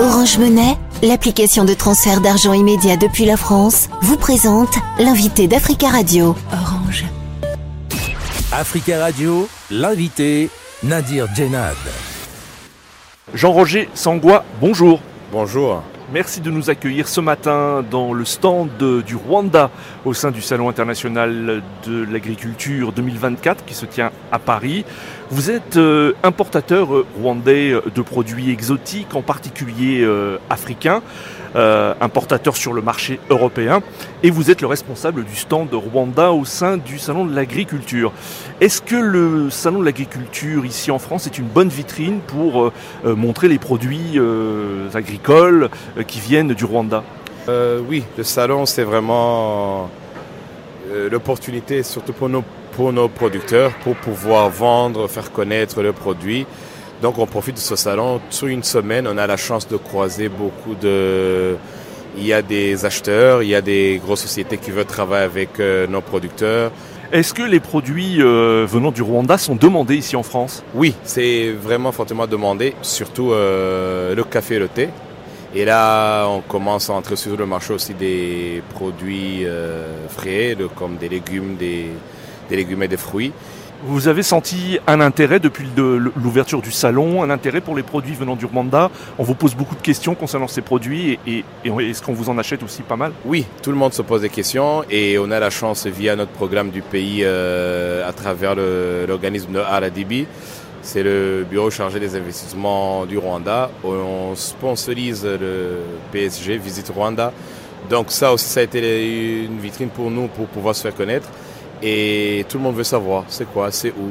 Orange Monnaie, l'application de transfert d'argent immédiat depuis la France, vous présente l'invité d'Africa Radio. Orange. Africa Radio, l'invité Nadir Djenad. Jean-Roger Sangwa, bonjour. Bonjour. Merci de nous accueillir ce matin dans le stand du Rwanda au sein du Salon international de l'agriculture 2024 qui se tient à Paris. Vous êtes euh, importateur euh, rwandais de produits exotiques, en particulier euh, africains. Euh, importateur sur le marché européen, et vous êtes le responsable du stand de Rwanda au sein du Salon de l'Agriculture. Est-ce que le Salon de l'Agriculture ici en France est une bonne vitrine pour euh, euh, montrer les produits agricoles qui viennent du Rwanda? Oui, le salon c'est vraiment l'opportunité, surtout pour nos, pour nos producteurs, pour pouvoir vendre, faire connaître le produit. Donc on profite de ce salon. Sur une semaine, on a la chance de croiser beaucoup de... Il y a des acheteurs, il y a des grosses sociétés qui veulent travailler avec euh, nos producteurs. Est-ce que les produits euh, venant du Rwanda sont demandés ici en France? Oui, c'est vraiment fortement demandé, surtout euh, le café et le thé. Et là, on commence à entrer sur le marché aussi des produits frais, comme des légumes, des, des légumes et des fruits. Vous avez senti un intérêt depuis l'ouverture du salon, un intérêt pour les produits venant du Rwanda? On vous pose beaucoup de questions concernant ces produits et, est-ce qu'on vous en achète aussi pas mal? Oui, tout le monde se pose des questions et on a la chance via notre programme du pays euh, à travers l'organisme de Aladibi. C'est le bureau chargé des investissements du Rwanda. On sponsorise le PSG Visite Rwanda. Donc ça aussi, ça a été une vitrine pour nous pour pouvoir se faire connaître. Et tout le monde veut savoir c'est quoi, c'est où?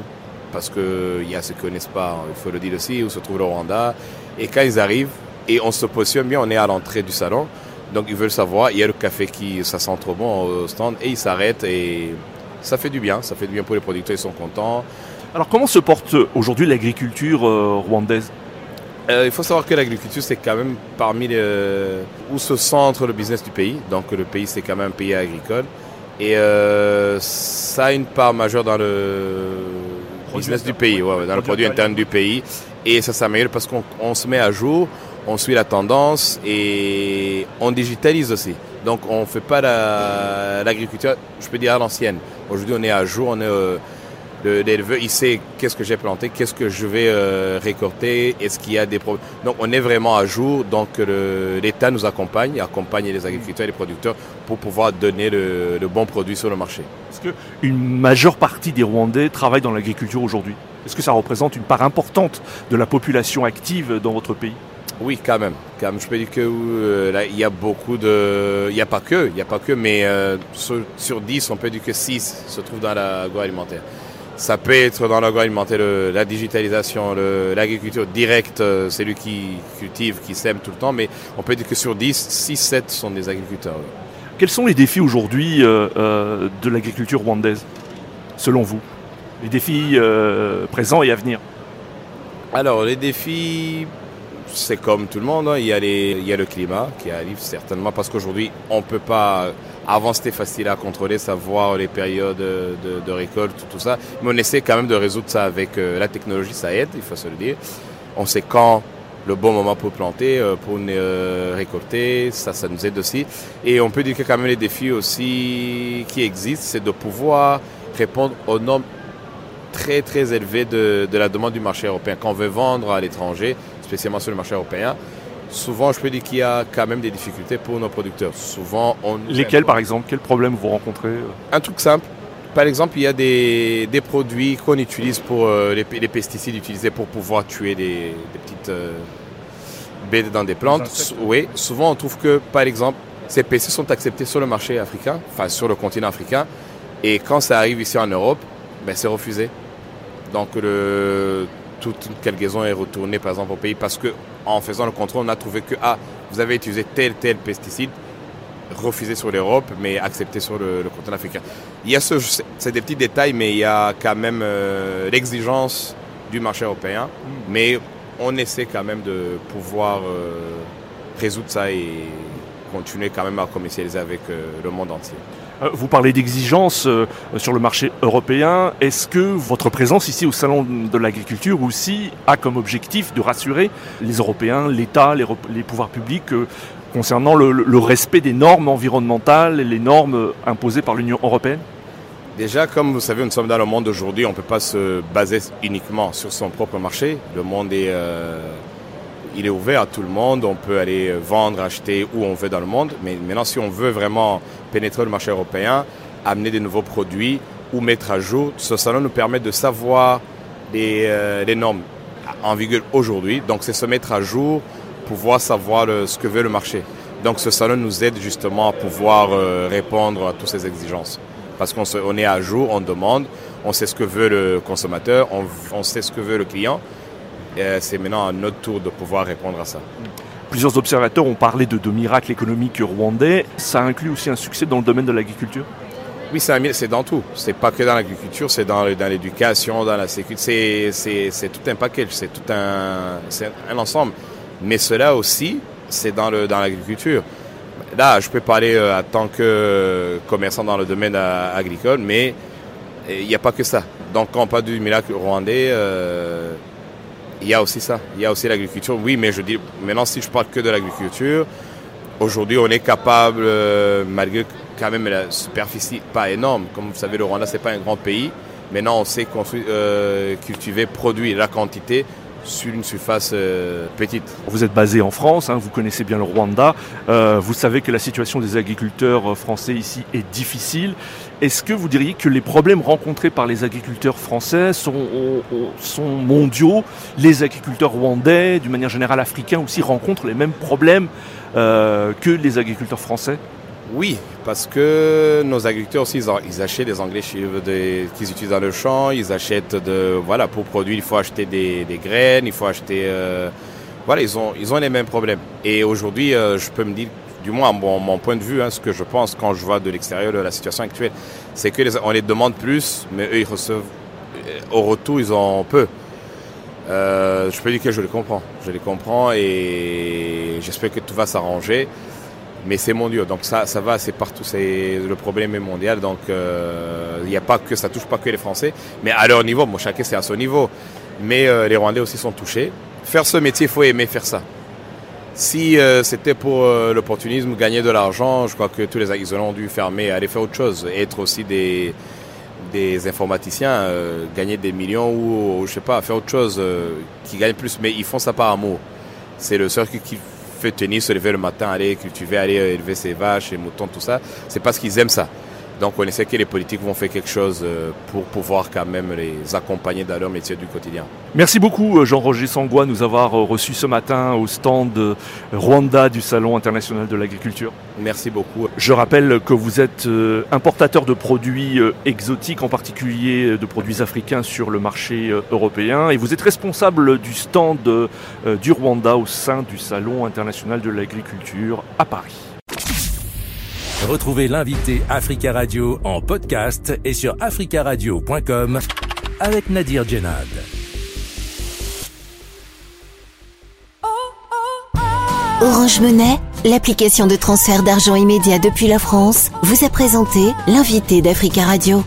Parce qu'il y a ceux qui ne connaissent pas, il faut le dire aussi, où se trouve le Rwanda. Et quand ils arrivent, et on se positionne bien, on est à l'entrée du salon. Donc ils veulent savoir, il y a le café qui, ça sent trop bon au stand, et ils s'arrêtent et ça fait du bien, ça fait du bien pour les producteurs, ils sont contents. Alors comment se porte aujourd'hui l'agriculture euh, rwandaise? Euh, il faut savoir que l'agriculture, c'est quand même parmi les, où se centre le business du pays. Donc le pays, c'est quand même un pays agricole. Et euh, ça a une part majeure dans le business du pays, dans le produit interne du pays. Et ça s'améliore parce qu'on se met à jour, on suit la tendance et on digitalise aussi. Donc on ne fait pas l'agriculture, je peux dire à l'ancienne. Aujourd'hui on est à jour, on est... Euh, l'éleveur, il sait qu'est-ce que j'ai planté, qu'est-ce que je vais euh, récolter, est-ce qu'il y a des problèmes. Donc on est vraiment à jour, donc l'État nous accompagne, accompagne les agriculteurs et les producteurs pour pouvoir donner le, bon produit sur le marché. Est-ce qu'une majeure partie des Rwandais travaillent dans l'agriculture aujourd'hui? Est-ce que ça représente une part importante de la population active dans votre pays? Oui, quand même. Quand Je peux dire que euh, là, il y a beaucoup de, il n'y a pas que, il y a pas que, mais euh, sur, sur, 10, on peut dire que 6 se trouvent dans l'agroalimentaire. Ça peut être dans l'agroalimentaire, la digitalisation, l'agriculture directe, euh, c'est lui qui cultive, qui sème tout le temps, mais on peut dire que sur 10, 6, 7 sont des agriculteurs. Quels sont les défis aujourd'hui euh, euh, de l'agriculture rwandaise, selon vous? Les défis présents et à venir Alors, les défis, c'est comme tout le monde, hein. il, y a il y a le climat qui arrive certainement, parce qu'aujourd'hui, on ne peut pas avant, c'était facile à contrôler, savoir les périodes de, récolte, tout, ça. Mais on essaie quand même de résoudre ça avec euh, la technologie, ça aide, il faut se le dire. On sait quand le bon moment pour planter, euh, pour euh, récolter, ça, ça nous aide aussi. Et on peut dire que quand même les défis aussi qui existent, c'est de pouvoir répondre aux normes très très élevées de, de la demande du marché européen. Quand on veut vendre à l'étranger, spécialement sur le marché européen, souvent, je peux dire qu'il y a quand même des difficultés pour nos producteurs. Souvent, on Lesquels, par exemple? Quels problèmes vous rencontrez Un truc simple. Par exemple, il y a des, produits qu'on utilise pour euh, les, pesticides utilisés pour pouvoir tuer des, petites euh, bêtes dans des plantes. Oui, souvent on trouve que, par exemple, ces pesticides sont acceptés sur le marché africain, enfin sur le continent africain, et quand ça arrive ici en Europe, ben, c'est refusé. Donc le, toute une cargaison est retournée par exemple au pays parce que en faisant le contrôle, on a trouvé que ah, vous avez utilisé tel tel pesticide refusé sur l'Europe, mais accepté sur le, continent africain. Il y a ce, c'est des petits détails, mais il y a quand même euh, l'exigence du marché européen. Mm. Mais on essaie quand même de pouvoir euh, résoudre ça et continuer quand même à commercialiser avec euh, le monde entier. Euh, vous parlez d'exigences euh, sur le marché européen. Est-ce que votre présence ici au Salon de l'agriculture aussi a comme objectif de rassurer les Européens, l'État, les, pouvoirs publics concernant le, respect des normes environnementales et les normes imposées par l'Union européenne? Déjà, comme vous savez, nous sommes dans le monde d'aujourd'hui, on ne peut pas se baser uniquement sur son propre marché. Le monde est, il est ouvert à tout le monde, on peut aller vendre, acheter où on veut dans le monde. Mais maintenant, si on veut vraiment pénétrer le marché européen, amener des nouveaux produits ou mettre à jour, ce salon nous permet de savoir les, euh, normes en vigueur aujourd'hui. Donc, c'est se mettre à jour, pouvoir savoir ce que veut le marché. Donc, ce salon nous aide justement à pouvoir euh, répondre à toutes ces exigences. Parce qu'on est à jour, on demande, on sait ce que veut le consommateur, on sait ce que veut le client. Euh, c'est maintenant à notre tour de pouvoir répondre à ça. Plusieurs observateurs ont parlé de, de miracle économique rwandais. Ça inclut aussi un succès dans le domaine de l'agriculture? Oui, c'est dans tout. C'est pas que dans l'agriculture, c'est dans, l'éducation, dans la sécurité. C'est tout un package, c'est tout un, un ensemble. Mais cela aussi, c'est dans l'agriculture. Dans Là, je peux parler euh, en tant que commerçant dans le domaine euh, agricole, mais il n'y a pas que ça. Donc, quand on parle du miracle rwandais, il y a aussi ça. Il y a aussi l'agriculture. Oui, mais je dis, maintenant, si je parle que de l'agriculture, aujourd'hui, on est capable, euh, malgré quand même la superficie pas énorme, comme vous savez, le Rwanda, c'est pas un grand pays. Maintenant, on sait euh, cultiver, produire la quantité sur une surface euh, petite. Vous êtes basé en France, hein, vous connaissez bien le Rwanda, euh, vous savez que la situation des agriculteurs euh, français ici est difficile. Est-ce que vous diriez que les problèmes rencontrés par les agriculteurs français sont, sont mondiaux? Les agriculteurs rwandais, d'une manière générale africains aussi, rencontrent les mêmes problèmes que les agriculteurs français? Oui, parce que nos agriculteurs aussi, ils, achètent des engrais qu'ils utilisent dans le champ, ils achètent de, voilà, pour produire, il faut acheter des, graines, il faut acheter, euh, voilà, ils ont, ils ont les mêmes problèmes. Et aujourd'hui, euh, je peux me dire, du moins à mon, point de vue, hein, ce que je pense quand je vois de l'extérieur la situation actuelle, c'est que les, les demande plus, mais eux, ils reçoivent, euh, au retour, ils ont peu. je peux dire que je les comprends, je les comprends et j'espère que tout va s'arranger mais c'est mondial. Donc ça, ça va, c'est partout. C'est le problème est mondial. Donc euh, il n'y a pas que ça touche pas que les Français, mais à leur niveau. Bon, chacun c'est à son niveau. Mais euh, les Rwandais aussi sont touchés. Faire ce métier, il faut aimer faire ça. Si euh, c'était pour l'opportunisme, gagner de l'argent, je crois que tous les ils ont dû fermer, aller faire autre chose, être aussi des des informaticiens, gagner des millions ou, je sais pas, faire autre chose qui gagne plus. Mais ils font ça par amour. C'est le seul qui fait tenir, se lever le matin, aller cultiver, aller élever ses vaches, ses moutons, tout ça, c'est parce qu'ils aiment ça. Donc on essaie que les politiques vont faire quelque chose euh, pour pouvoir quand même les accompagner dans leur métier du quotidien. Merci beaucoup euh, Jean-Roger Sangwa nous avoir euh, reçus ce matin au stand Rwanda du Salon international de l'agriculture. Merci beaucoup. Je rappelle que vous êtes importateur de produits exotiques, en particulier de produits africains sur le marché européen et vous êtes responsable du stand du Rwanda au sein du Salon international de l'agriculture à Paris. Retrouvez l'invité Africa Radio en podcast et sur africaradio.com avec Nadir Djenad. Orange Monnaie, l'application de transfert d'argent immédiat depuis la France, vous a présenté l'invité d'Africa Radio.